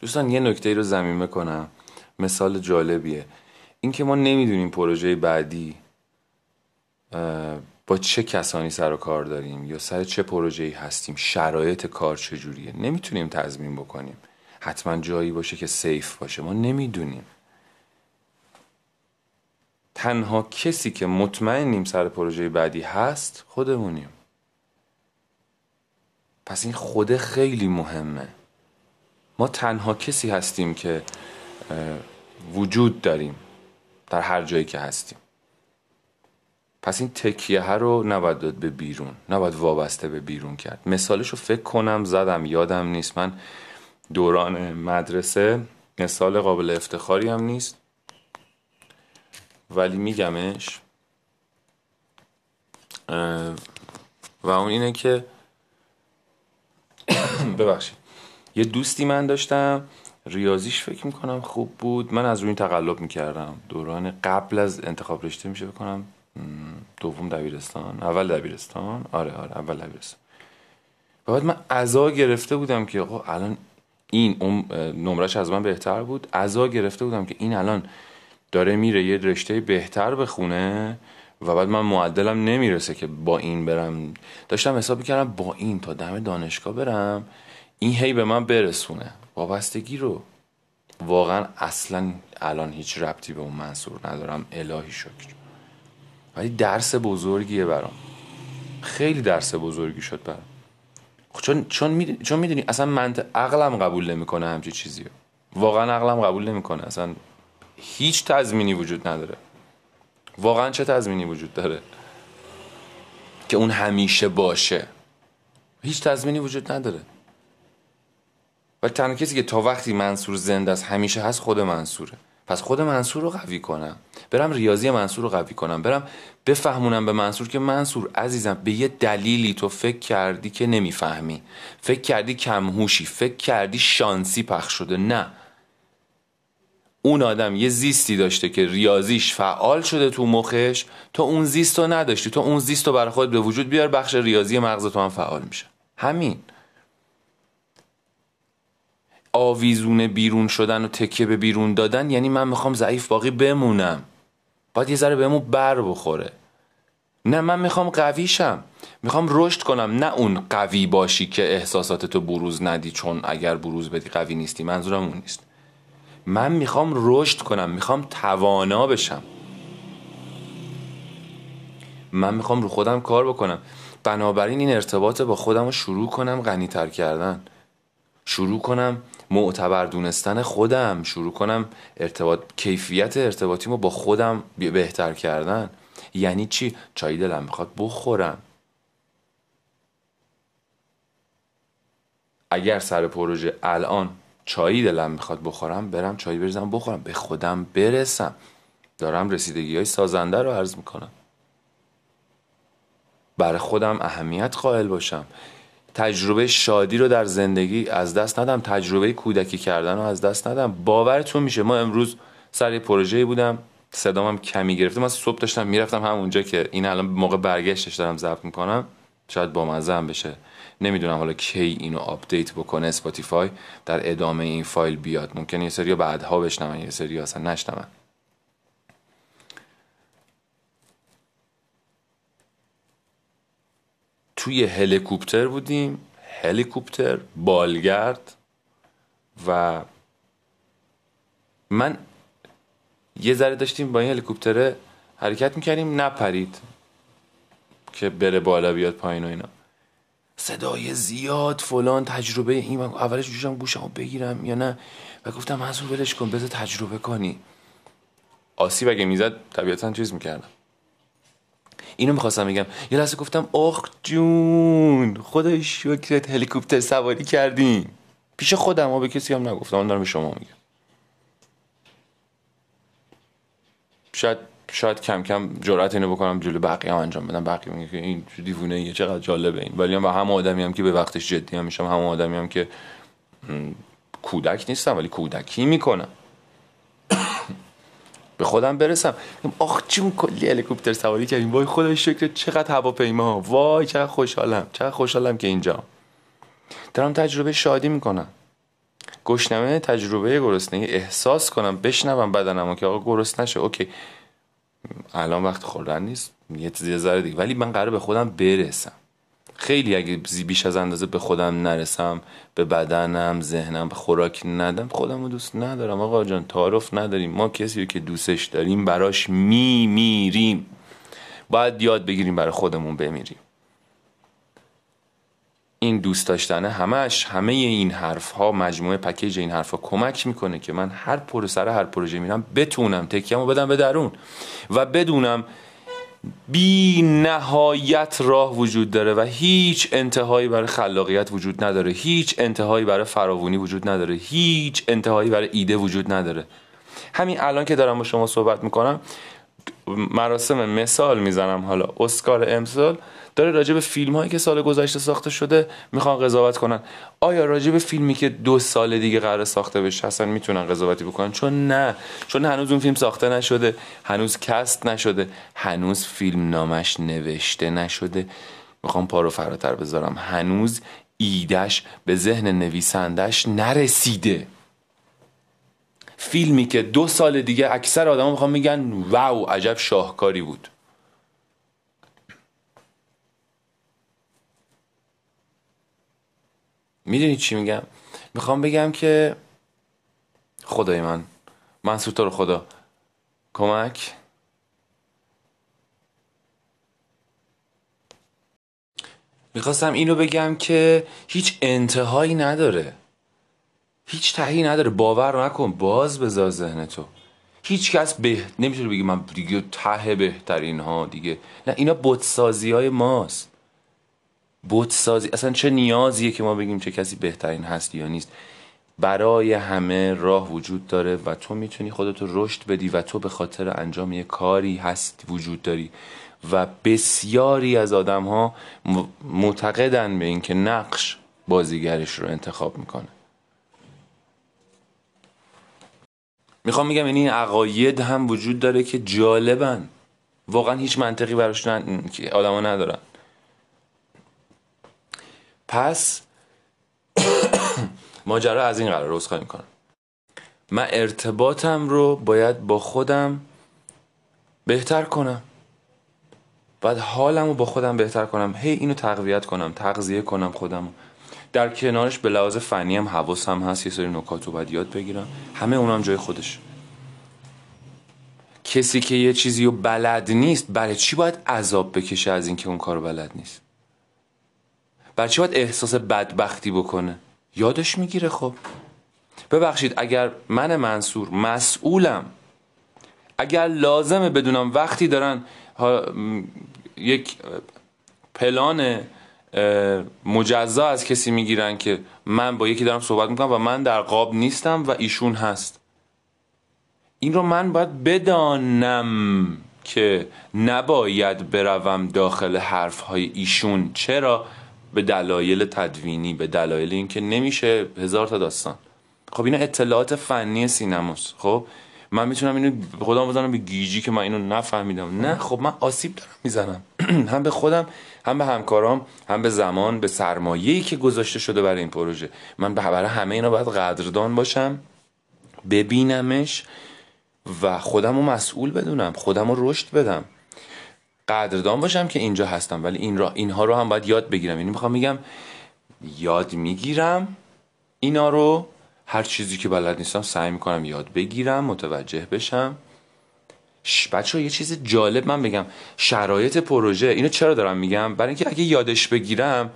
دوستان یه نکته ای رو زمین کنم مثال جالبیه. اینکه ما نمی‌دونیم پروژه بعدی با چه کسانی سر و کار داریم یا سر چه پروژه ای هستیم شرایط کار چجوریه. نمی‌تونیم تضمین بکنیم. حتما جایی باشه که سیف باشه. ما نمی‌دونیم. تنها کسی که مطمئنیم سر پروژه بعدی هست خودمونیم. پس این خوده خیلی مهمه. ما تنها کسی هستیم که وجود داریم در هر جایی که هستیم. پس این تکیه ها رو نباید داد به بیرون نباید وابسته به بیرون کرد. مثالش رو فکر کنم زدم یادم نیست. من دوران مدرسه مثال قابل افتخاری هم نیست. ولی میگمش و اون اینه که ببخشید. یه دوستی من داشتم ریاضیش فکر می‌کنم خوب بود. من از روی تقلب می‌کردم. دوران قبل از انتخاب رشته میشه بکنم دوم دبیرستان اول دبیرستان. آره آره اول دبیرستان. بعد من عزا گرفته بودم که آقا الان این نمرش از من بهتر بود. عزا گرفته بودم که این الان داره میره یه رشته بهتر بخونه و بعد من معدلم نمی‌رسه که با این برم. داشتم حساب کردم با این تا دم دانشگاه برم. این هی به من برسونه. وابستگی رو واقعا اصلا الان هیچ ربطی به اون منصور ندارم. الهی شکر. ولی درس بزرگیه برام. خیلی درس بزرگی شد برام. خب چون چون می‌دونی چون می‌دونی اصلا منطق عقلم قبول نمی‌کنه همچی چیزی واقعا عقلم قبول نمی‌کنه. اصلا هیچ تضمینی وجود نداره. واقعا چه تضمینی وجود داره؟ که اون همیشه باشه. هیچ تضمینی وجود نداره. و تنها کسی که تا وقتی منصور زنده است همیشه هست خود منصوره. پس خود منصور رو قوی کنم. برم ریاضی منصور رو قوی کنم. برم بفهمونم به منصور که منصور عزیزم به یه دلیلی تو فکر کردی که نمی‌فهمی. فکر کردی کمهوشی فکر کردی شانسی پخش شده. نه. اون آدم یه زیستی داشته که ریاضیش فعال شده تو مخش. تو اون زیست رو نداشتی. تو اون زیست رو برای خود به وجود بیار بخش ریاضی مغز تو هم فعال میشه. همین. آویزون بیرون شدن و تکیه به بیرون دادن یعنی من می‌خوام ضعیف باقی بمونم. باید یه ذره بهمون بر بخوره. نه من می‌خوام قویشم می‌خوام رشد کنم. نه اون قوی باشی که احساسات تو بروز ندی چون اگر بروز بدی قوی نیستی. منظورم اون نیست. من می‌خوام رشد کنم. می‌خوام توانا بشم. من می‌خوام رو خودم کار بکنم. بنابراین این ارتباط با خودم رو شروع کنم غنیتر کردن. شروع کنم معتبر دونستن خودم شروع کنم ارتباط کیفیت ارتباطیمو با خودم بهتر کردن. یعنی چی؟ چای دلم می‌خواد بخورم. اگر سر پروژه الان چایی دلم می‌خواد بخورم برم چایی بریزم بخورم به خودم برسم. دارم رسیدگی های سازنده رو عرض می‌کنم. برای خودم اهمیت قائل باشم. تجربه شادی رو در زندگی از دست ندم تجربه کودکی کردن رو از دست ندم. باورتون میشه ما امروز سر پروژه بودم صدامم کمی گرفته. من صبح داشتم می‌رفتم همونجا که این الان موقع برگشتش دارم ضبط می‌کنم شاید با هم بشه. نمی‌دونم حالا کی اینو update بکنه Spotify در ادامه این فایل بیاد. ممکنه یه سری بعدها بشنون یه سری اصلا نشنون. توی هلیکوپتر بودیم. هلیکوپتر بالگرد و من یه ذره داشتیم با این هلیکوپتر حرکت می‌کردیم. نپرید که بره بالا بیاد پایین و اینا. صدای زیاد فلان تجربه این اولش جوشم گوشمو بگیرم یا نه؟ و گفتم منصور ولش کن بذار تجربه کنی. آسیب اگه می‌زد طبیعتا چیز می‌کردم. اینو می‌خواستم بگم. یه لحظه گفتم اخ جون خدای شکرت هلیکوپتر سواری کردیم پیش خودم ها به کسی هم نگفتم. دارم به شما میگم. شاید شاید کم کم جرأت اینو بکنم جلو بقیه هم انجام بدم. بقیه میگه که این دیوونه یه چقدر جالبه این. ولی هم همه آدمی هم که به وقتش جدی هم میشم همه آدمی هم که کودک نیستم ولی کودکی می‌کنم. به خودم برسم. آخ چون کلی هلیکوپتر سواری کردیم؟ وای خدای شکر چقدر هواپیما. وای چقدر خوشحالم چقدر خوشحالم که اینجا. دارم تجربه شادی می‌کنم. گشنمه تجربه گرسنگی احساس کنم بشنوم بدنمو که آقا گرست نشه. اوکی. الان وقت خوردن نیست یه ذره دیگه. ولی من قرار به خودم برسم. خیلی اگه بیش از اندازه به خودم نرسم به بدنم ذهنم به خوراک ندم خودم رو دوست ندارم. آقا جان تعارف نداریم. ما کسی رو که دوستش داریم براش میمیریم. باید یاد بگیریم برای خودمون بمیریم. این دوست داشتن همش همه این حرف ها مجموعه پکیج این حرف ها کمک می‌کنه که من هر پر سر هر پروژه میرم بتونم تکیمو بدم به درون و بدونم بی نهایت راه وجود داره و هیچ انتهایی برای خلاقیت وجود نداره. هیچ انتهایی برای فراوونی وجود نداره. هیچ انتهایی برای ایده وجود نداره. همین الان که دارم با شما صحبت می‌کنم مراسم مثال می‌زنم. حالا اسکار امسال داره راجع به فیلم هایی که سال گذشته ساخته شده می‌خوان قضاوت کنن. آیا راجع به فیلمی که دو سال دیگه قرار ساخته بشه اصلا می‌تونن قضاوتی بکنن؟ چون نه. چون هنوز اون فیلم ساخته نشده هنوز کست نشده هنوز فیلم نامش نوشته نشده. می‌خوام پارو فراتر بذارم. هنوز ایدش به ذهن نویسندش نرسیده. فیلمی که دو سال دیگه اکثر آدما می‌خوان میگن واو عجب شاهکاری بود. می‌دونی چی میگم؟ می‌خوام بگم که خدای من منصور تو رو خدا. کمک؟ می‌خواستم اینو بگم که هیچ انتهایی نداره. هیچ تهی نداره. باور نکن باز بذار ذهن تو. هیچ کس به نمی‌تونه بگه من دیگه ته بهترین ها دیگه. نه اینا بودسازی های ماست. بودسازی اصلا چه نیازیه که ما بگیم چه کسی بهترین هست یا نیست. برای همه راه وجود داره و تو می‌تونی خودتو رشد بدی و تو به خاطر انجام یه کاری هست وجود داری. و بسیاری از آدم ها معتقدن به اینکه نقش بازیگرش رو انتخاب می‌کنه. می‌خوام میگم یعنی این عقاید هم وجود داره که جالبن. واقعا هیچ منطقی براش که آدما ندارن. پس ماجرا از این قرار روز خواهیم کنم. من ارتباطم رو باید با خودم بهتر کنم. باید حالم رو با خودم بهتر کنم. هی اینو تقویت کنم تغذیه کنم خودم در کنارش به لحاظ فنی هم حواسم هست. یه سری نکات رو باید یاد بگیرم. همه اونم جای خودش کسی که یه چیزی رو بلد نیست برای چی باید عذاب بکشه از اینکه اون کار بلد نیست؟ چی باید احساس بدبختی بکنه. یادش می‌گیره خب. ببخشید اگر من منصور مسئولم اگر لازمه بدونم وقتی دارن یک پلان مجزا از کسی می‌گیرن که من با یکی دارم صحبت می‌کنم و من در قاب نیستم و ایشون هست. این رو من باید بدانم که نباید بروم داخل حرف های ایشون. چرا؟ به دلایل تدوینی به دلایل اینکه نمیشه هزار تا داستان. خب اینا اطلاعات فنی سینماست. خب من می‌تونم اینو خودم بزنم به گیجی که من اینو نفهمیدم. نه خب من آسیب دارم می‌زنم. هم به خودم هم به همکارام هم به زمان به سرمایه‌ای که گذاشته شده برای این پروژه. من برای همه اینا باید قدردان باشم ببینمش و خودم رو مسئول بدونم خودم رو رشد بدم. قدردان باشم که اینجا هستم ولی این را اینها رو هم باید یاد بگیرم. یعنی می‌خوام میگم یاد می‌گیرم اینا رو هر چیزی که بلد نیستم سعی می‌کنم یاد بگیرم متوجه بشم. بچه یه چیز جالب من بگم. شرایط پروژه اینو چرا دارم میگم؟ برای اینکه اگه یادش بگیرم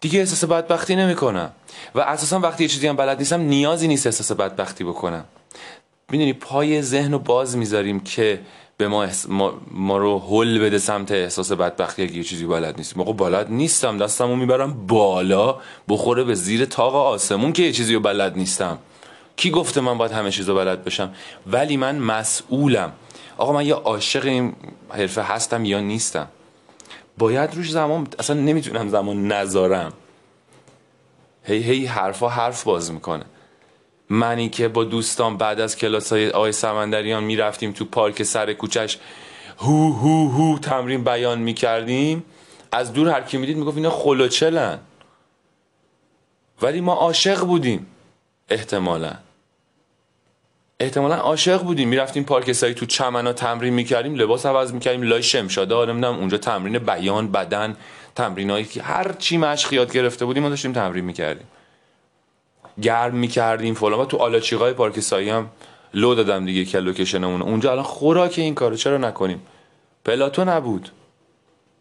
دیگه احساس بدبختی نمی‌کنم. و اساسا وقتی یه چیزی هم بلد نیستم نیازی نیست احساس بدبختی بکنم. می‌دونی پای ذهن رو باز می‌ذاریم که به ما, ما, رو حل بده سمت احساس بدبختی اگه یه چیزی بلد نیستیم. موقع بلد نیستم دستمو می‌برم بالا بخوره به زیر تاق آسمون که یه چیزی رو بلد نیستم. کی گفته من باید همه چیز رو بلد بشم؟ ولی من مسئولم. آقا من یا عاشق این حرفه هستم یا نیستم؟ باید روش زمان اصلا نمی‌تونم زمان نذارم. هی هی حرفا حرف باز می‌کنه. منی که با دوستان بعد از کلاس های آقای سمندریان می‌رفتیم تو پارک سر کوچش هو هو هو تمرین بیان می‌کردیم. از دور هر کی می‌دید می‌گفت اینا خلوچلن. ولی ما عاشق بودیم احتمالا. احتمالا عاشق بودیم. می‌رفتیم پارک سایی تو چمنا تمرین می‌کردیم لباس عوض می‌کردیم. لای شمشاده نمی‌دونم اونجا تمرین بیان بدن تمرینایی که هر چی مشق یاد گرفته بودیم ما داشتیم تمرین می‌کردیم. گرم می‌کردیم فلان. تو آلاچیقای پارک سایی هم لو دادم دیگه که لوکیشنمون. اونجا الان خوراک این کارو. چرا نکنیم؟ پلاتو نبود.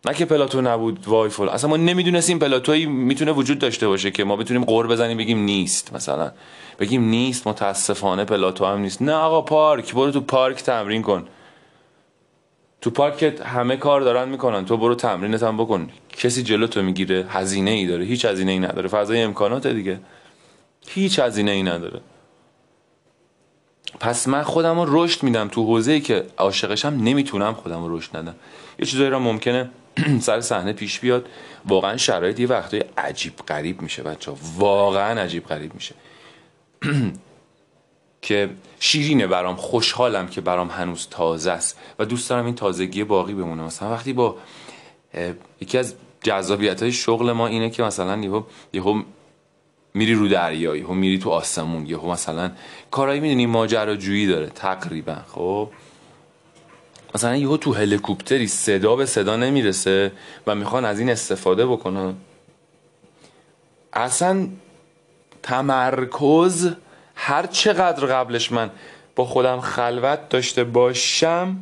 نه که پلاتو نبود وای فل اصلا ما نمی‌دونستیم پلاتویی می‌تونه وجود داشته باشه که ما بتونیم قور بزنیم بگیم نیست. مثلا بگیم نیست متاسفانه پلاتو هم نیست. نه آقا پارک. برو تو پارک تمرین کن. تو پارک همه کار دارن می‌کنن. تو برو تمرینت هم بکن. کسی جلو تو می‌گیره هزینه ای داره. هیچ هزینه ای نداره. فضای امکانات دیگه. هیچ هزینه ای نداره. پس من خودم رو رشد میدم تو حوزه ای که عاشقشم نمی‌تونم خودم رو رشد ندم. یه چیزایی را ممکنه سر صحنه پیش بیاد. واقعا شرایط یه وقتای عجیب غریب میشه بچه واقعا عجیب غریب میشه. که شیرینه برام خوشحالم که برام هنوز تازه است و دوست دارم این تازگی باقی بمونه. مثلا وقتی با یکی از جذابیت های شغل ما اینه که مثلا یهو یهو میری رو دریا یهو میری تو آسمون یهو مثلا کارایی می‌دونی ماجراجویی داره تقریبا خب؟ مثلا یهو تو هلیکوپتری صدا به صدا نمی‌رسه و می‌خوان از این استفاده بکنن. اصلا تمرکز هر چقدر قبلش من با خودم خلوت داشته باشم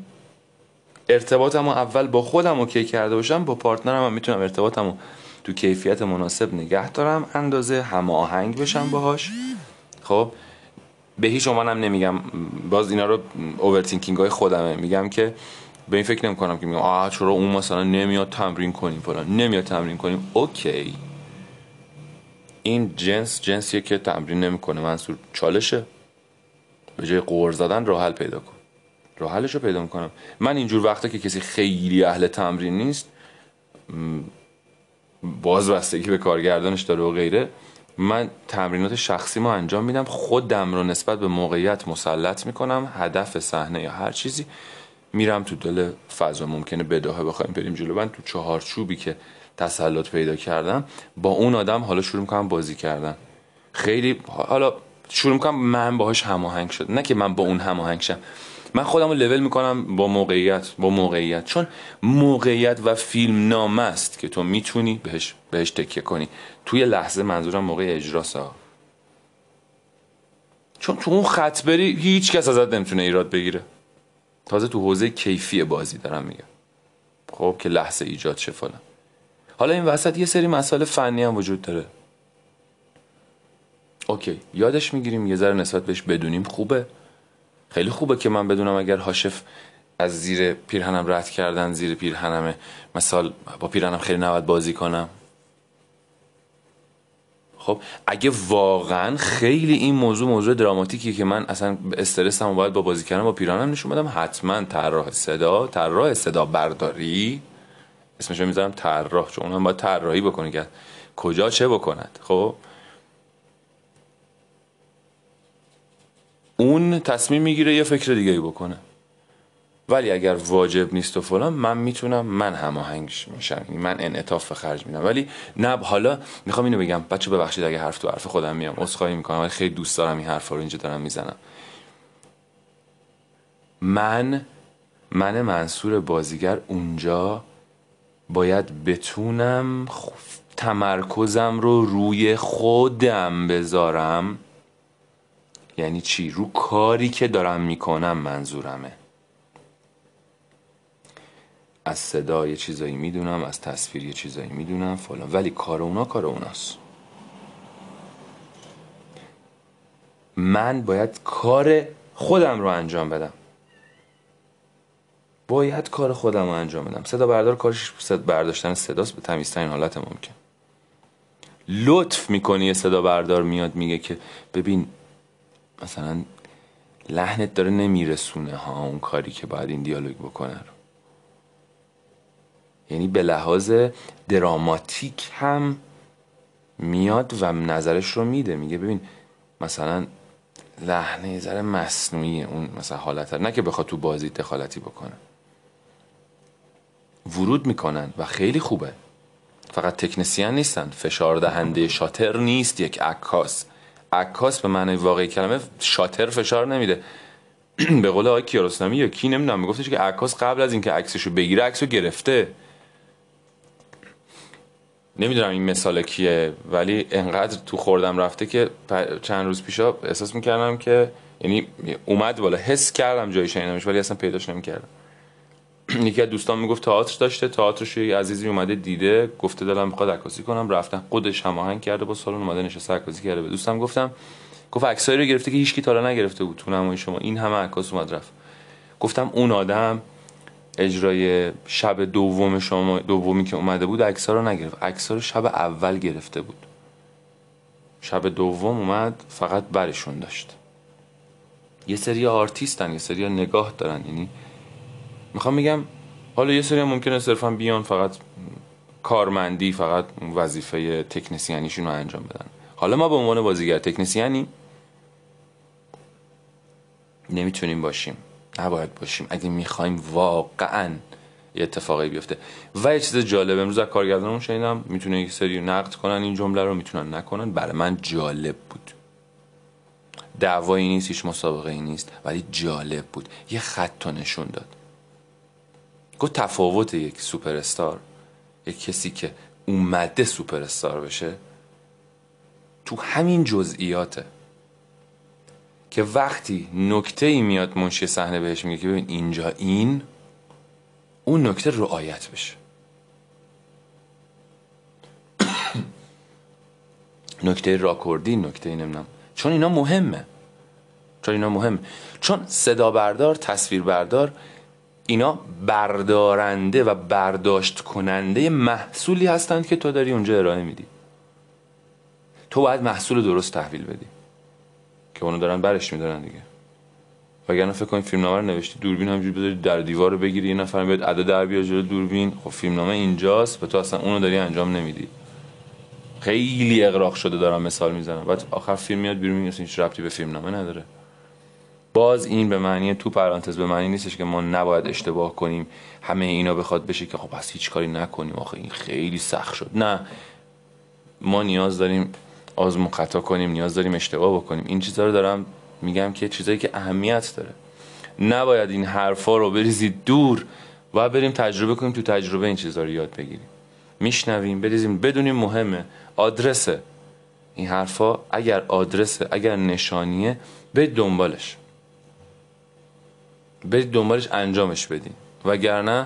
ارتباطم اول با خودم okay کرده باشم با partner م هم می‌تونم ارتباطم تو کیفیت مناسب نگه دارم اندازه هماهنگ بشم باهاش. خب به هیچ هم نمیگم باز اینا رو overthinking های خودمه. میگم که به این فکر نمی کنم که میگم آه چرا اون مثلا نمیاد تمرین کنیم فلان. نمیاد تمرین کنیم. Okay. این جنس جنسیه که تمرین نمی‌کنه. منصور چالشه. به جای غر زدن راه حل پیدا کن. راه حلش رو پیدا می‌کنم. من اینجور وقتا که کسی خیلی اهل تمرین نیست باز بستگی به کارگردانش داره و غیره من تمرینات شخصی ما انجام میدم. خودم رو نسبت به موقعیت مسلط می‌کنم هدف صحنه یا هر چیزی. میرم تو دل فضا ممکنه بداهه بخوایم بریم جلو. من تو چهارچوبی که تسلط پیدا کردم با اون آدم حالا شروع می‌کنم بازی کردن. خیلی حالا شروع می‌کنم من باهاش هماهنگ شد. نه که من با اون هماهنگ شم. من خودم رو لول می‌کنم با موقعیت با موقعیت. چون موقعیت و فیلم نامه است که تو می‌تونی بهش بهش تکیه کنی. توی لحظه منظورم موقع اجراست ها چون تو اون خط بری هیچ کس ازت نمی‌تونه ایراد بگیره. تازه تو حوزه کیفی بازی دارم میگم. خب که لحظه ایجاد شه فلان. حالا این وسط یه سری مسائل فنی هم وجود داره. اوکی یادش می‌گیریم یه ذره نسبت بهش بدونیم خوبه. خیلی خوبه که من بدونم اگر هاشف از زیر پیرهنم رد کردن زیر پیرهنمه. مثال با پیرهنم خیلی نباید بازی کنم. خب اگه واقعا خیلی این موضوع موضوع دراماتیکیه که من اصلا هم باید با بازی کردن با پیرهنم نشون بدم حتما طراح صدا طراح صدا برداری. اسمشو می‌ذارم طراح چون اونم باید طراحی بکنه که کجا چه بکند. خب اون تصمیم می‌گیره یه فکر دیگه ای بکنه. ولی اگر واجب نیست و فلان من می‌تونم من هماهنگ میشم. من انعطاف خرج میدم. ولی نه حالا می‌خوام اینو بگم. بچه ببخشید اگه حرف تو حرف خودم میام. عذرخواهی می‌کنم ولی خیلی دوست دارم این حرفا رو اینجا دارم می‌زنم. من من منصور بازیگر اونجا باید بتونم تمرکزم رو روی خودم بذارم. یعنی چی؟ رو کاری که دارم می‌کنم منظورمه. از صدا یه چیزایی می‌دونم از تصویر یه چیزایی می‌دونم فلان. ولی کار اونا کار اوناست. من باید کار خودم رو انجام بدم. باید کار خودم رو انجام بدم. صدا بردار کارش صدا برداشتن صداست به تمیزترین حالت ممکن. لطف می‌کنی یه صدا بردار میاد میگه که ببین مثلا لحنت داره نمیرسونه ها اون کاری که باید این دیالوگ بکنه رو. یعنی به لحاظ دراماتیک هم میاد و نظرش رو میده. میگه ببین مثلا لحنه یه ذره مصنوعیه. اون مثلا حالت نه که بخواد تو بازی دخالتی بکنه. ورود می‌کنن و خیلی خوبه. فقط تکنسیان نیستن. فشار دهنده شاتر نیست. یک عکاس. عکاس به معنی واقعی کلمه شاتر فشار نمیده. به قول آقای کیارستمی یا کی نمی‌دونم میگفتش که عکاس قبل از اینکه عکسشو بگیره عکسو گرفته. نمی‌دونم این مثال کیه ولی انقدر تو خوردم رفته که چند روز پیشا احساس می‌کردم که یعنی اومد بالا حس کردم جای شنیدمش ولی اصلا پیداش نمی‌کردم. یکی از دوستان می‌گفت تئاتر داشته تئاترش یه عزیزی اومده دیده گفته دلم می‌خواد عکاسی کنم. رفتن خودش هماهنگ کرده با سالن اومده نشسته عکاسی کرده به دوستم. گفتم گفت عکسایی رو گرفته که هیچکی تا نگرفته بود تو نمای شما. این همه عکاس اومد رفت. گفتم اون آدم اجرای شب دوم شما دومی که اومده بود عکس‌ها رو نگرفت. عکس‌ها رو شب اول گرفته بود. شب دوم اومد فقط برشون داشت. یه سری آرتیستن یه سری نگاه دارن. یعنی می‌خوام میگم حالا یه سری ممکنه صرفا بیان فقط کارمندی فقط وظیفه تکنسیانیشون رو انجام بدن. حالا ما به عنوان بازیگر تکنسیانی نمی‌تونیم باشیم. نباید باشیم. اگه می‌خوایم واقعا یه اتفاقی بیفته. و یه چیز جالب امروز از کارگردانمون شنیدم می‌تونه یک سری نقد کنن این جمله رو می‌تونن نکنن. برای من جالب بود. دعوایی نیست هیچ مسابقه ای نیست ولی جالب بود. یه خط نشون داد. گفت تفاوت یک سوپر استار یک کسی که اومده سوپر استار بشه تو همین جزئیاته. که وقتی نکته ای میاد منشی صحنه بهش میگه که ببین اینجا این اون نکته رعایت بشه. نکته راکوردی نکته نمی‌دونم. چون اینا مهمه. چون اینا مهمه. چون صدا بردار تصویر بردار اینا بردارنده و برداشت کننده محصولی هستند که تو داری اونجا ارائه میدی. تو باید محصول درست تحویل بدی. که اونو دارن برش میدارن دیگه. وگرنه فکر کنید فیلمنامه رو نوشتی دوربین همجوری بذاری در دیوار رو بگیری یه نفر بیاد عدد در بیاد جلو دوربین. خب فیلمنامه اینجاست و تو اصلا اونو داری انجام نمیدی. خیلی اقراق شده دارم مثال می‌زنم. بعد آخر فیلم میاد بیرون میگه هیچ ربطی به فیلمنامه نداره. باز این به معنی تو پرانتز به معنی نیستش که ما نباید اشتباه کنیم همه اینا بخواد بشه که خب بس هیچ کاری نکنیم آخه این خیلی سخت شد. نه. ما نیاز داریم آزمون خطا کنیم نیاز داریم اشتباه بکنیم. این چیزها رو دارم میگم که چیزایی که اهمیت داره. نباید این حرفا رو بریزید دور و بریم تجربه کنیم تو تجربه این چیزها رو یاد بگیریم. میشنویم بریزیم. بدونیم مهمه. آدرسه. این حرفا اگر آدرسه اگر نشانیه برید دنبالش. برید دنبالش انجامش بدین. وگرنه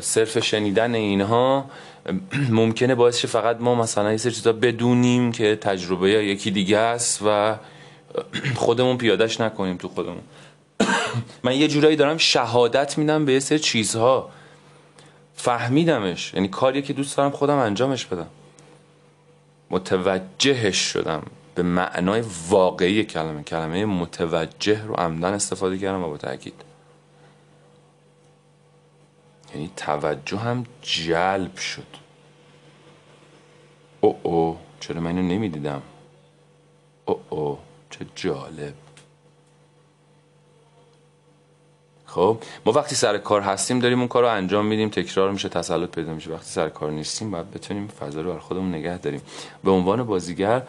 صرف شنیدن اینها ممکنه باعث فقط ما مثلا یه سری چیزا بدونیم که تجربه یکی دیگه است و خودمون پیادش نکنیم تو خودمون. من یه جورایی دارم شهادت میدم به یه سری چیزها. فهمیدمش. یعنی کاریه که دوست دارم خودم انجامش بدم. متوجهش شدم. به معنای واقعی کلمه. کلمه متوجه رو عمدن استفاده کردم و با تاکید. یعنی توجه هم جلب شد. او او چرا من اینو نمی‌دیدم؟ او او چه جالب. خب ما وقتی سر کار هستیم داریم اون کار رو انجام میدیم تکرار میشه تسلط پیدا میشه. وقتی سر کار نیستیم باید بتونیم فضا رو بر خودمون نگه داریم. به عنوان بازیگر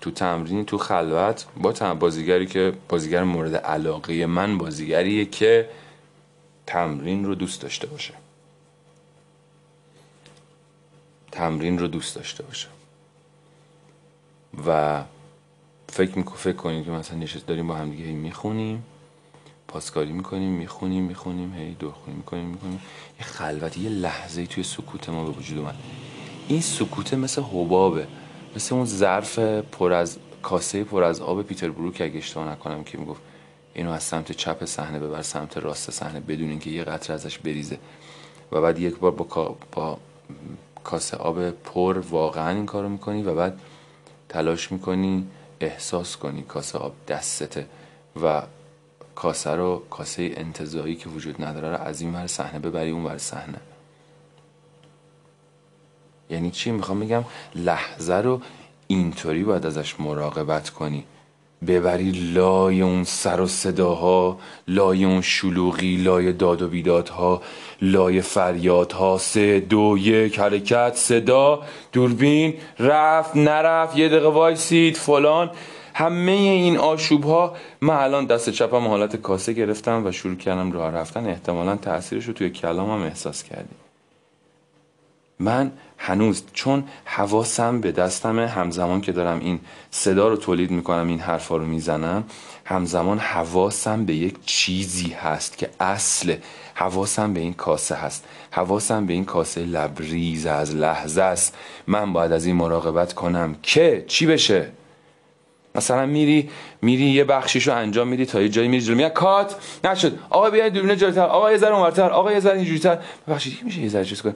تو تمرین تو خلوت با بازیگری که بازیگر مورد علاقه من بازیگریه که تمرین رو دوست داشته باشه. تمرین رو دوست داشته باشه. و فکر میکن فکر کنید که مثلا نشست داریم با هم دیگه هی می‌خونیم پاسکاری می‌کنیم می‌خونیم می‌خونیم هی دورخونی می‌کنیم می‌کنیم یه خلوت یه لحظه توی سکوت ما به وجود اومد. این سکوته مثل حبابه. مثل اون ظرف پر از کاسه پر از آب پیتر بروک اگه اشتباه نکنم که می‌گفت اینو از سمت چپ صحنه ببر سمت راست صحنه بدون اینکه یه قطره ازش بریزه. و بعد یک بار با, با کاسه آب پر واقعا این کارو می‌کنی و بعد تلاش می‌کنی احساس کنی کاسه آب دستته و کاسه رو کاسه انتظایی که وجود نداره رو از این ور صحنه ببری اون ور صحنه. یعنی چی؟ می‌خوام بگم لحظه رو اینطوری باید ازش مراقبت کنی. ببری لای اون سر و صداها لای اون شلوغی لای داد و بیدادها لای فریادها. سه دو یک حرکت صدا دوربین رفت نرفت یه دقیقه وایسید فلان. همه این آشوب ها من الان دست چپم حالت کاسه گرفتم و شروع کردم راه رفتن. احتمالا تاثیرش رو توی کلامم احساس کردیم من هنوز چون حواسم به دستمه. همزمان که دارم این صدا رو تولید می‌کنم این حرفا رو می‌زنم همزمان حواسم به یک چیزی هست که اصل حواسم به این کاسه هست. حواسم به این کاسه لبریز از لحظه است. من باید از این مراقبت کنم که چی بشه؟ مثلا میری میری یه بخشیشو انجام میدی تا یه جایی میری جلو. میگه کات نشد. آقا بیا دوربین جلوتر آقا یه ذره اونورتر. آقا یه ذره اینجوریتر ببخشید میشه یه ذره چیز کنه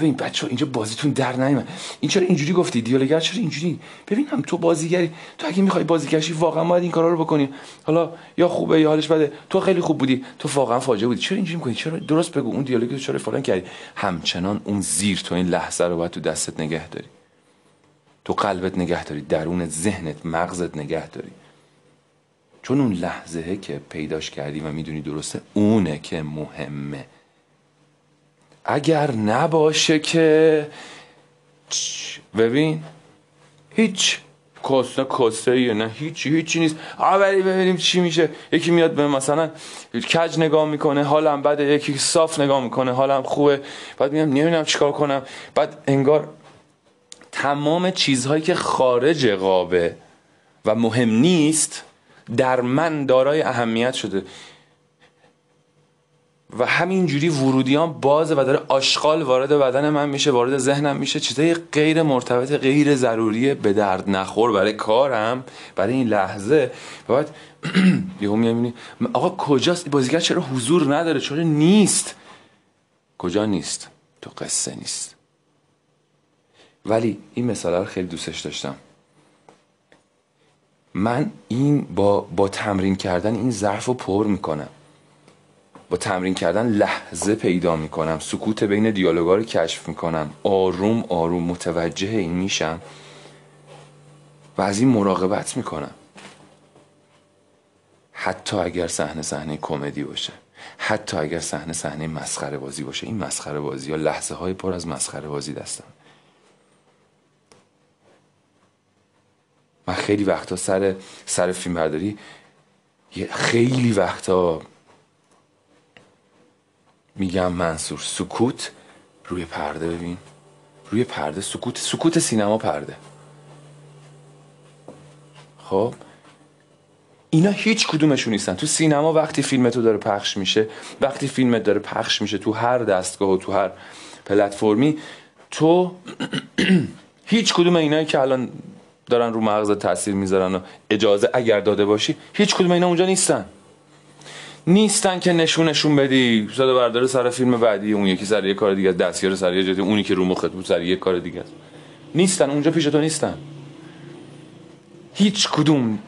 این بچه اینجا بازیتون در نیومد. این چرا اینجوری گفتی؟ دیالوگر چرا اینجوری؟ ببینم تو بازیگری تو اگه می‌خوای بازیگرشی واقعا باید این کارا رو بکنی. حالا یا خوبه یا حالش بده. تو خیلی خوب بودی. تو واقعا فاجعه بودی. چرا اینجوری می‌کنی؟ چرا؟ درست بگو. اون دیالوگی چرا فلان کردی؟ همچنان اون زیر تو این لحظه رو باید تو دستت نگه داری. تو قلبت نگه داری درون ذهنت مغزت نگه داری. چون اون لحظه که پیداش کردی و می‌دونی درسته اونه که مهمه. اگر نباشه که ببین هیچ کاسه کاسه نه هیچی هیچی نیست. اولی ببینیم چی میشه. یکی میاد به مثلا کج نگاه می‌کنه حالم بده. یکی صاف نگاه می‌کنه حالم خوبه. بعد میام نمی‌دونم چیکار کنم. بعد انگار تمام چیزهایی که خارج قابه و مهم نیست در من دارای اهمیت شده. و همینجوری ورودیان بازه و داره آشغال وارد بدن من میشه وارد ذهنم میشه. چیزای غیر مرتبط غیر ضروری به درد نخور برای کارم برای این لحظه. و بعد یهو می‌بینی آقا کجاست؟ بازیگر چرا حضور نداره؟ چرا نیست؟ کجا نیست؟ تو قصه نیست. ولی این مثال رو خیلی دوستش داشتم. من این با, با تمرین کردن این ظرف رو پر می‌کنم. با تمرین کردن لحظه پیدا می‌کنم سکوت بین دیالوگا رو کشف می‌کنم آروم آروم متوجه این میشم و از این مراقبت می‌کنم. حتی اگر صحنه صحنه کمدی باشه حتی اگر صحنه صحنه مسخره بازی باشه این مسخره بازی یا لحظه های پر از مسخره بازی دستم. من خیلی وقتا سر سر فیلم برداری خیلی وقتا میگم منصور سکوت روی پرده ببین. روی پرده سکوت سکوت سینما پرده. خب؟ اینا هیچ کدومشون نیستن. تو سینما وقتی فیلم تو داره پخش میشه وقتی فیلمت داره پخش میشه تو هر دستگاه و تو هر پلتفرمی تو هیچ کدوم اینایی که الان دارن رو مغز تاثیر می‌ذارن و اجازه اگر داده باشی هیچ کدوم اینا اونجا نیستن. نیستن که نشونشون بدی. صدا بردار سر فیلم بعدی اون یکی سر یه کار دیگه دستیار سر یه جدی اونی که رو مخت بود سر یه کار دیگه است. نیستن اونجا پیش تو نیستن. هیچ کدوم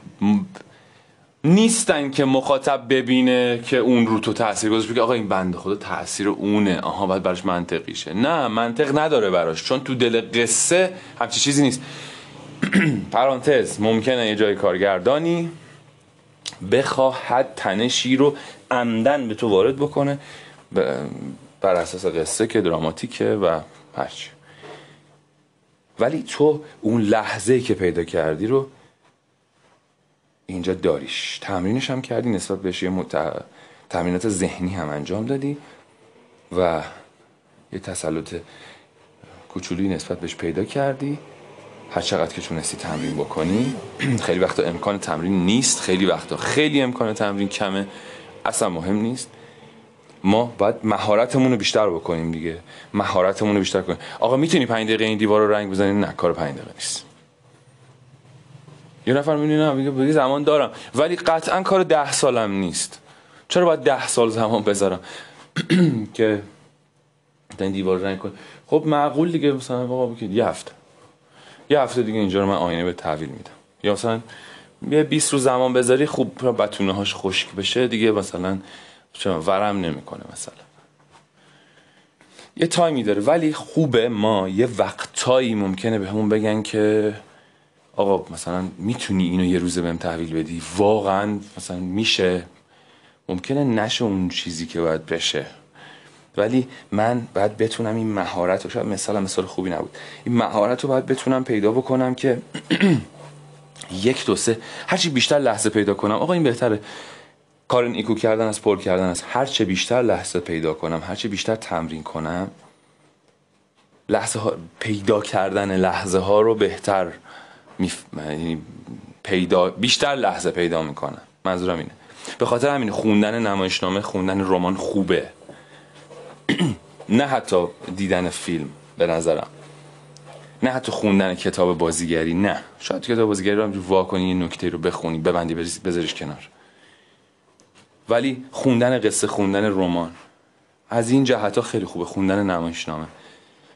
نیستن که مخاطب ببینه که اون رو تو تاثیر گذاشت. بگه آقا این بنده خدا تاثیر اونه. آها باید براش منطقی شه. نه منطق نداره براش. چون تو دل قصه همچی چیزی نیست. پرانتز ممکنه یه جای کارگردانی بخواهد تنشی رو عمدن به تو وارد بکنه بر اساس قصه که دراماتیکه و هرچی ولی تو اون لحظه که پیدا کردی رو اینجا داریش. تمرینش هم کردی نسبت بهش یه مت... تمرینات ذهنی هم انجام دادی و یه تسلط کوچولی نسبت بهش پیدا کردی. هر چقدر که تونستی تمرین بکنی خیلی وقتا امکان تمرین نیست. خیلی وقتا خیلی امکان تمرین کمه. اصلا مهم نیست. ما باید مهارتمون رو بیشتر بکنیم دیگه. مهارتمون رو بیشتر کنیم. آقا می‌تونی پنج دقیقه این دیوار رو رنگ بزنیم نه کار پنج دقیقه نیست. یه نفر می‌بینه میگه بگی زمان دارم. ولی قطعا کار ده سالم نیست. چرا باید ده سال زمان بذارم؟ که این دیوار رنگ کنم. خب معقول دیگه. مثلا آقا یه هفته. یه هفته دیگه اینجا رو من آینه به تحویل میدم. یا مثلا یه 20 روز زمان بذاری خوب بتونه هاش خشک بشه دیگه مثلا ورم نمی‌کنه مثلا. یه تایمی داره ولی خوبه. ما یه وقتایی ممکنه به همون بگن که آقا مثلا می‌تونی اینو یه روزه بهم تحویل بدی؟ واقعا مثلا میشه. ممکنه نشه اون چیزی که باید بشه. ولی من باید بتونم این مهارت رو شاید مثلا مثال خوبی نبود. این مهارت رو باید بتونم پیدا بکنم که یک دو سه هرچی بیشتر لحظه پیدا کنم. آقا این بهتره. کار ایکو کردن از پر کردن از هرچه بیشتر لحظه پیدا کنم هرچه بیشتر تمرین کنم لحظه ها پیدا کردن لحظه ها رو بهتر میف... یعنی پیدا بیشتر لحظه پیدا می‌کنم. منظورم اینه. به خاطر همین خوندن نمایشنامه خوندن رمان خوبه. نه حتی دیدن فیلم به نظرم. نه حتی خوندن کتاب بازیگری نه. شاید کتاب بازیگری رو وا کنی یه نکته رو بخونی ببندی بذاریش کنار. ولی خوندن قصه خوندن رمان از این جهت ها خیلی خوبه. خوندن نمایشنامه.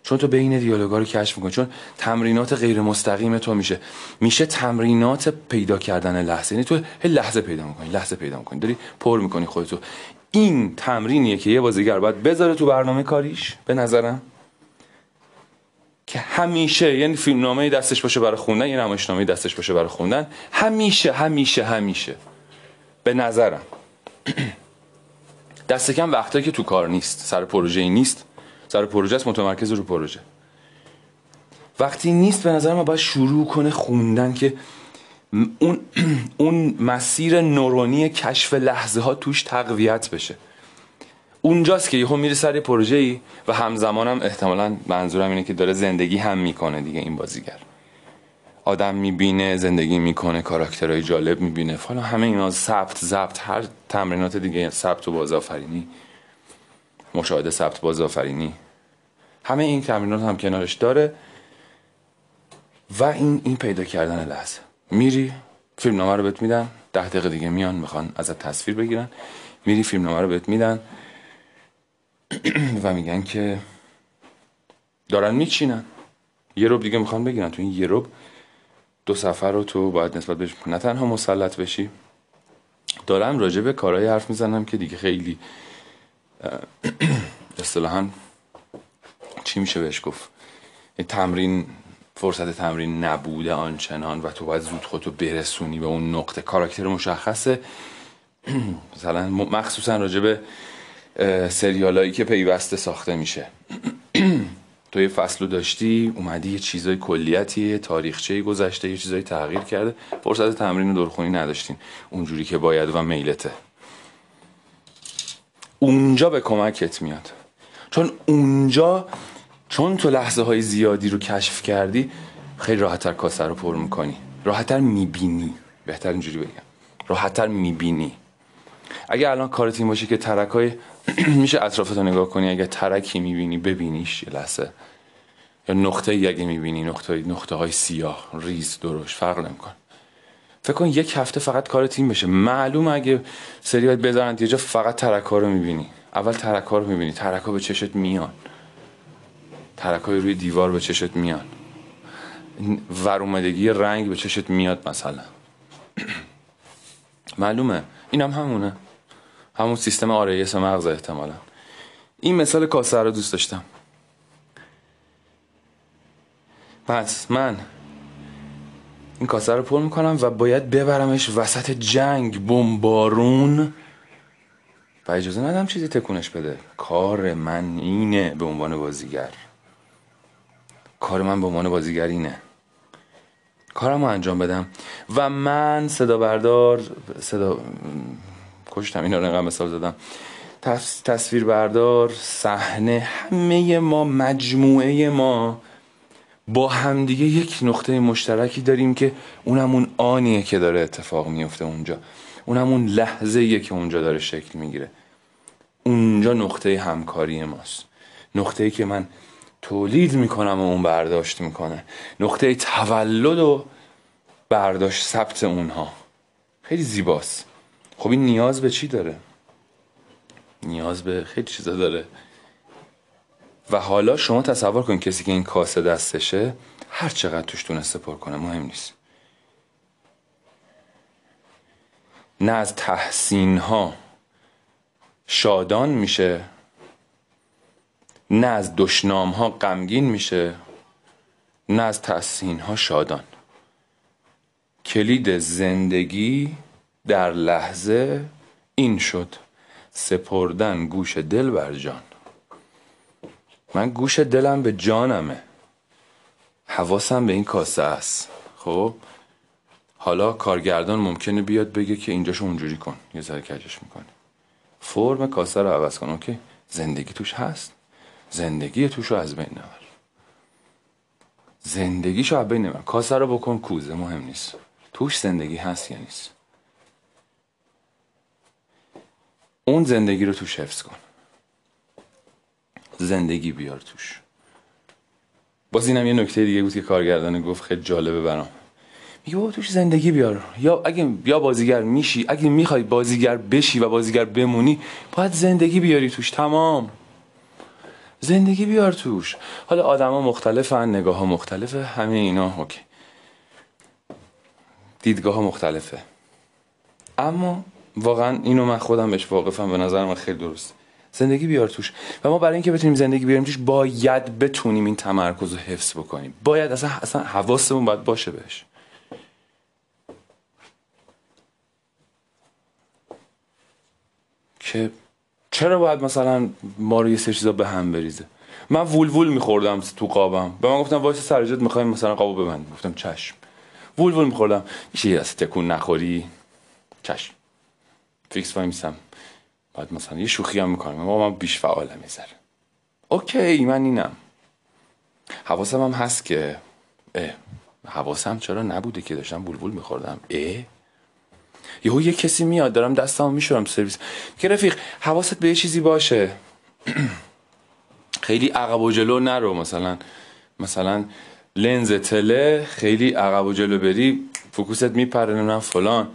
چون تو بین دیالوگا رو کشف می‌کنی. چون تمرینات غیر مستقیم تو میشه. میشه تمرینات پیدا کردن لحظه. یعنی تو لحظه پیدا می‌کنی لحظه پیدا می‌کنی. داری پر می‌کنی خودتو. این تمرینیه که یه بازیگر باید بذاره تو برنامه کاریش به نظرم. که همیشه یعنی فیلمنامه دستش باشه برای خوندن یه نمایشنامه دستش باشه برای خوندن همیشه همیشه همیشه. به نظرم. دست کم وقتایی که تو کار نیست سر پروژه ای نیست. سر پروژه است متمرکز رو پروژه. وقتی نیست به نظر من باید شروع کنه خوندن که اون, اون مسیر نورونی کشف لحظه ها توش تقویت بشه. اونجاست که یهو میره سر پروژه ای و همزمانم احتمالا منظورم اینه که داره زندگی هم می‌کنه دیگه این بازیگر. آدم می‌بینه زندگی می‌کنه کاراکترهای جالب می‌بینه. فالا همه اینا ثبت ضبط هر تمرینات دیگه ثبت و بازآفرینی. مشاهده ثبت بازآفرینی. همه این تمرینات هم کنارش داره و این این پیدا کردن لحظه. میری فیلم نامه رو بهت میدن ده دقیقه دیگه میان می‌خوان ازت تصویر بگیرن. میری فیلم نامه رو بهت میدن. و میگن که دارن میچینن. یه روب دیگه می‌خوان بگیرن. تو این یه روب دو سفر رو تو باید نسبت بهش نه تنها مسلط بشی. دارم راجع به کارهای حرف می‌زنم که دیگه خیلی اصطلاحا چی میشه بهش گفت؟ تمرین فرصت تمرین نبوده آنچنان و تو باید زود خودتو برسونی به اون نقطه. کاراکتر مشخصه. مثلا مخصوصا راجع به سریالایی که پیوسته ساخته میشه. تو یه فصل داشتی اومدی یه چیزای کلیتی تاریخچه گذشته یه چیزایی تغییر کرده. فرصت تمرین دورخونی نداشتین. اونجوری که باید و میلته. اونجا به کمکت میاد. چون اونجا چون تو لحظه های زیادی رو کشف کردی خیلی راحتتر کاسه رو پر می‌کنی. راحتتر می‌بینی. بهتر اینجوری بگم. راحتتر می‌بینی. اگه الان کارت این باشه که ترک های میشه اطرافتو نگاه کنی. اگه ترکی می‌بینی ببینیش یه لحظه. یا نقطه ای اگه می‌بینی نقطه, نقطه های سیاه ریز درش فرق نمیکن فکر کن یک هفته فقط کار تیم بشه معلوم اگه سری باید بذارن یه جا فقط ترک ها رو می‌بینن. اول ترک ها رو می‌بینی. ترک ها به چشت میان. ترک روی دیوار به چشت میان. ور رنگ به چشت میاد مثلا. معلومه. اینم هم همونه. همون سیستم RAS مغز احتمالا. این مثال کاسه رو دوست داشتم. پس من این کاسه رو پر می‌کنم و باید ببرمش وسط جنگ بمبارون. و اجازه ندم چیزی تکونش بده. کار من اینه به عنوان بازیگر. کار من به عنوان بازیگر اینه کارم رو انجام بدم. و من صدا بردار صدا کشتم اینا رو مثال زدم. تصویر بردار صحنه همه ما مجموعه ما با همدیگه یک نقطه مشترکی داریم که اونم اون آنیه که داره اتفاق میفته اونجا. اونم اون لحظه که اونجا داره شکل می‌گیره. اونجا نقطه همکاری ماست. نقطه که من تولید می‌کنم و اون برداشت می‌کنه. نقطه تولد و برداشت ثبت اونها. خیلی زیباست. خب این نیاز به چی داره؟ نیاز به خیلی چیزا داره. و حالا شما تصور کن کسی که این کاسه دستشه هر چقدر توش تونسته پر کنه. مهم نیست. نه از تحسین ها شادان میشه. نه از دشنام ها غمگین میشه نه از تحسین ها شادان. کلید زندگی در لحظه این شد سپردن گوش دل بر جان. من گوش دلم به جانمه حواسم به این کاسه است. خب حالا کارگردان ممکنه بیاد بگه که اینجاشو اونجوری کن یه ذره کجش می‌کنه. فرم کاسه رو عوض کن اوکی. زندگی توش هست. زندگی توش رو از بین نبر. زندگیشو از بین نبر. کاسه رو بکن کوزه مهم نیست. توش زندگی هست یا نیست؟ اون زندگی رو توش حفظ کن. زندگی بیار توش. باز اینم یه نکته دیگه بود که کارگردان گفت خیلی جالبه برام. میگه بابا توش زندگی بیار. یا اگه یا بازیگر میشی اگه می‌خوای بازیگر بشی و بازیگر بمونی باید زندگی بیاری توش. تمام. زندگی بیار توش. حالا آدما مختلفن نگاه ها مختلفه. همه اینا اوکی. دیدگاه ها مختلفه. اما واقعا اینو من خودم بهش واقفم به نظر من خیلی درست. زندگی بیار توش. و ما برای اینکه بتونیم زندگی بیاریم توش باید بتونیم این تمرکز رو حفظ بکنیم. باید اصلا اصلا حواسمون باید باشه بهش. که چرا باید مثلا ما رو یه سری چیزا به هم بریزه؟ من وول وول میخوردم تو قابم. به من گفتم وایس سرجت می‌خوایم مثلا قابو ببند گفتم چشم. وول وول میخوردم. میشه یه تکون نخوری؟ چشم. fix وایمیسم بعد مثلا یه شوخی هم می‌کنم. ما من بیش فعالم می‌ذاره okay من اینم. حواسم هم هست که اه حواسم چرا نبوده که داشتم وول وول میخوردم؟ اه؟ یهو یه کسی میاد دارم دستمو میشورم سرویس. که رفیق حواست به یه چیزی باشه. خیلی عقب و جلو نرو مثلا. مثلا لنز تله خیلی عقب و جلو بری فوکوست میپره نمی‌دونم فلان.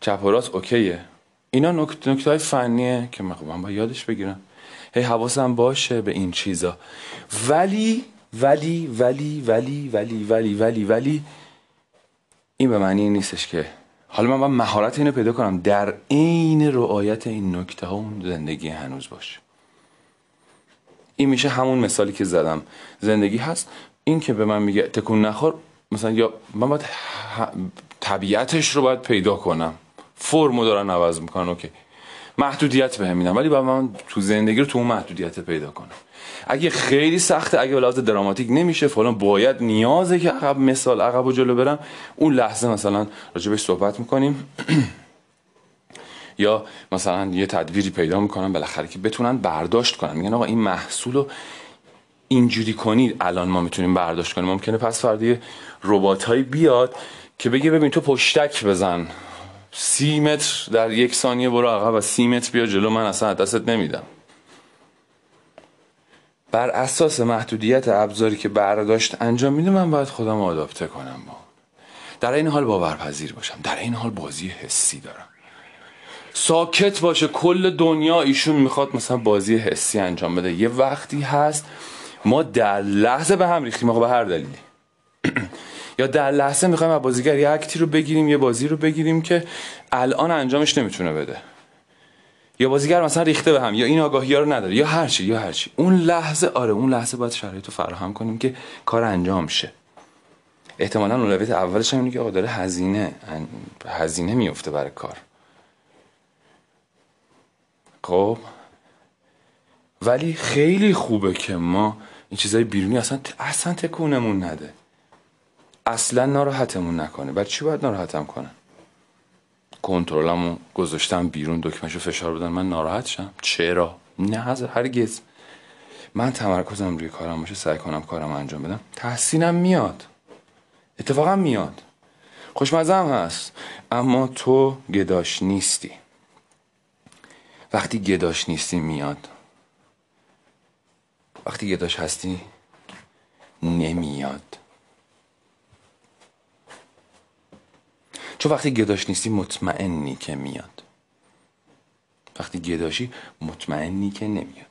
چپ و راست اوکیه. اینا نکته نکت های فنیه که من خب باید یادش بگیرم. هی حواسم باشه به این چیزا. ولی ولی ولی ولی ولی ولی ولی ولی این به معنی نیستش که حالا من باید مهارت اینو پیدا کنم. در عین رعایت این نکته ها اون زندگی هنوز باشه. این میشه همون مثالی که زدم. زندگی هست. این که به من میگه تکون نخور مثلا یا من باید طبیعتش رو باید پیدا کنم. فرمو دارن عوض می‌کنن اوکی. محدودیت بهم میدن. ولی باید من تو زندگی رو تو اون محدودیت پیدا کنم. اگه خیلی سخته اگه لحاظ دراماتیک نمیشه فلان باید نیازه که عقب مثال عقب و جلو برم. اون لحظه مثلا راجبش صحبت می‌کنیم. یا مثلا یه تدبیری پیدا می‌کنن بالاخره که بتونن برداشت کنن. میگن آقا این محصول رو اینجوری کنید. الان ما می‌تونیم برداشت کنیم. ممکنه پس فردا ربات بیاد که بگه ببین تو پشتک بزن. سی متر در یک ثانیه برو عقب و سی متر بیا جلو من اصلا دستت نمیدم. بر اساس محدودیت ابزاری که برداشت انجام میده من باید خودم آداپته کنم با. در این حال باورپذیر باشم. در این حال بازی حسی دارم. ساکت باشه. کل دنیا ایشون می‌خواد مثلا بازی حسی انجام بده. یه وقتی هست ما در لحظه به هم ریختیم. به هر دلیلی. یا در لحظه می‌خوایم از بازیگر یه اکتی رو بگیریم یه بازی رو بگیریم که الان انجامش نمی‌تونه بده. یا بازیگر مثلا ریخته به هم یا این آگاهی ها رو نداره یا هرچی یا هرچی اون لحظه آره اون لحظه باید شرایط رو فراهم کنیم که کار انجام شه. احتمالا اولویت اولش هم که آقا داره هزینه هزینه میفته برای کار. خب؟ ولی خیلی خوبه که ما این چیزای بیرونی اصلا اصلا تکونمون نده. اصلا ناراحتمون نکنه. بعد چی باید ناراحتم کنن کنترلمو گذاشتم بیرون دکمهشو فشار بدن من ناراحت شم. چرا؟ نه هرگز. من تمرکزم روی کارم باشه سعی کنم کارم انجام بدم. تحسینم میاد. اتفاقا میاد. خوشمزه هست. اما تو گداش نیستی. وقتی گداش نیستی میاد. وقتی گداش هستی نمیاد. چون وقتی گداش نیستی مطمئنی که میاد. وقتی گداشی مطمئنی که نمیاد.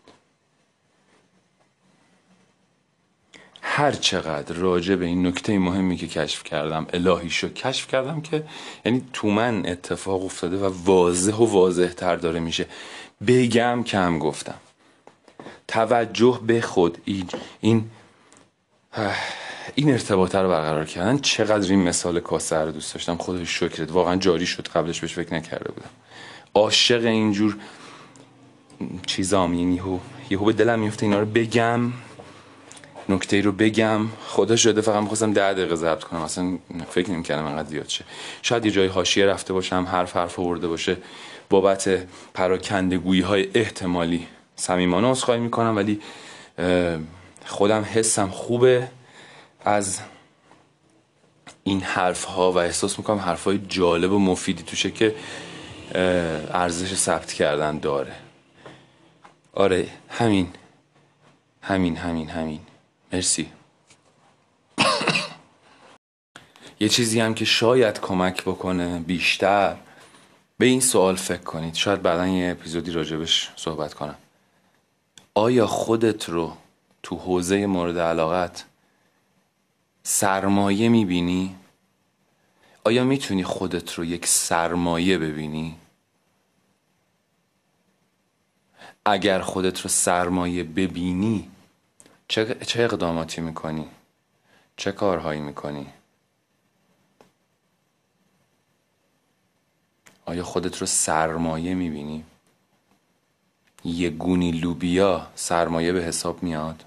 هر چقدر راجع به این نکته مهمی که کشف کردم الهی شو کشف کردم که یعنی تو من اتفاق افتاده و واضح و واضح تر داره میشه. بگم کم گفتم. توجه به خود این این ارتباطه رو برقرار کردن. چقدر این مثال کاسه رو دوست داشتم. خودش شکرت. واقعا جاری شد. قبلش بهش فکر نکرده بودم. عاشق اینجور چیزام یعنی یهو یهو به دلم میفته اینا رو بگم. نکته رو بگم. خدا شده فقط می‌خواستم ده دقیقه ضبط کنم. اصلا فکر نمی‌کردم انقدر زیاد شه. شاید یه جای حاشیه رفته باشم حرف حرف آورده باشه. بابت پراکندگویی های احتمالی. صمیمانه عذرخواهی می‌کنم ولی خودم حسم خوبه. از این حرف ها و احساس می‌کنم حرف های جالب و مفیدی توشه که ارزش ثبت کردن داره. آره همین. همین همین همین. مرسی. یه چیزی هم که شاید کمک بکنه بیشتر به این سوال فکر کنید. شاید بعدا یه اپیزودی راجبش صحبت کنم. آیا خودت رو تو حوزه مورد علاقت سرمایه می‌بینی؟ آیا می‌تونی خودت رو یک سرمایه ببینی؟ اگر خودت رو سرمایه ببینی چه, چه اقداماتی می‌کنی؟ چه کارهایی می‌کنی؟ آیا خودت رو سرمایه می‌بینی؟ یه گونی لوبیا سرمایه به حساب میاد؟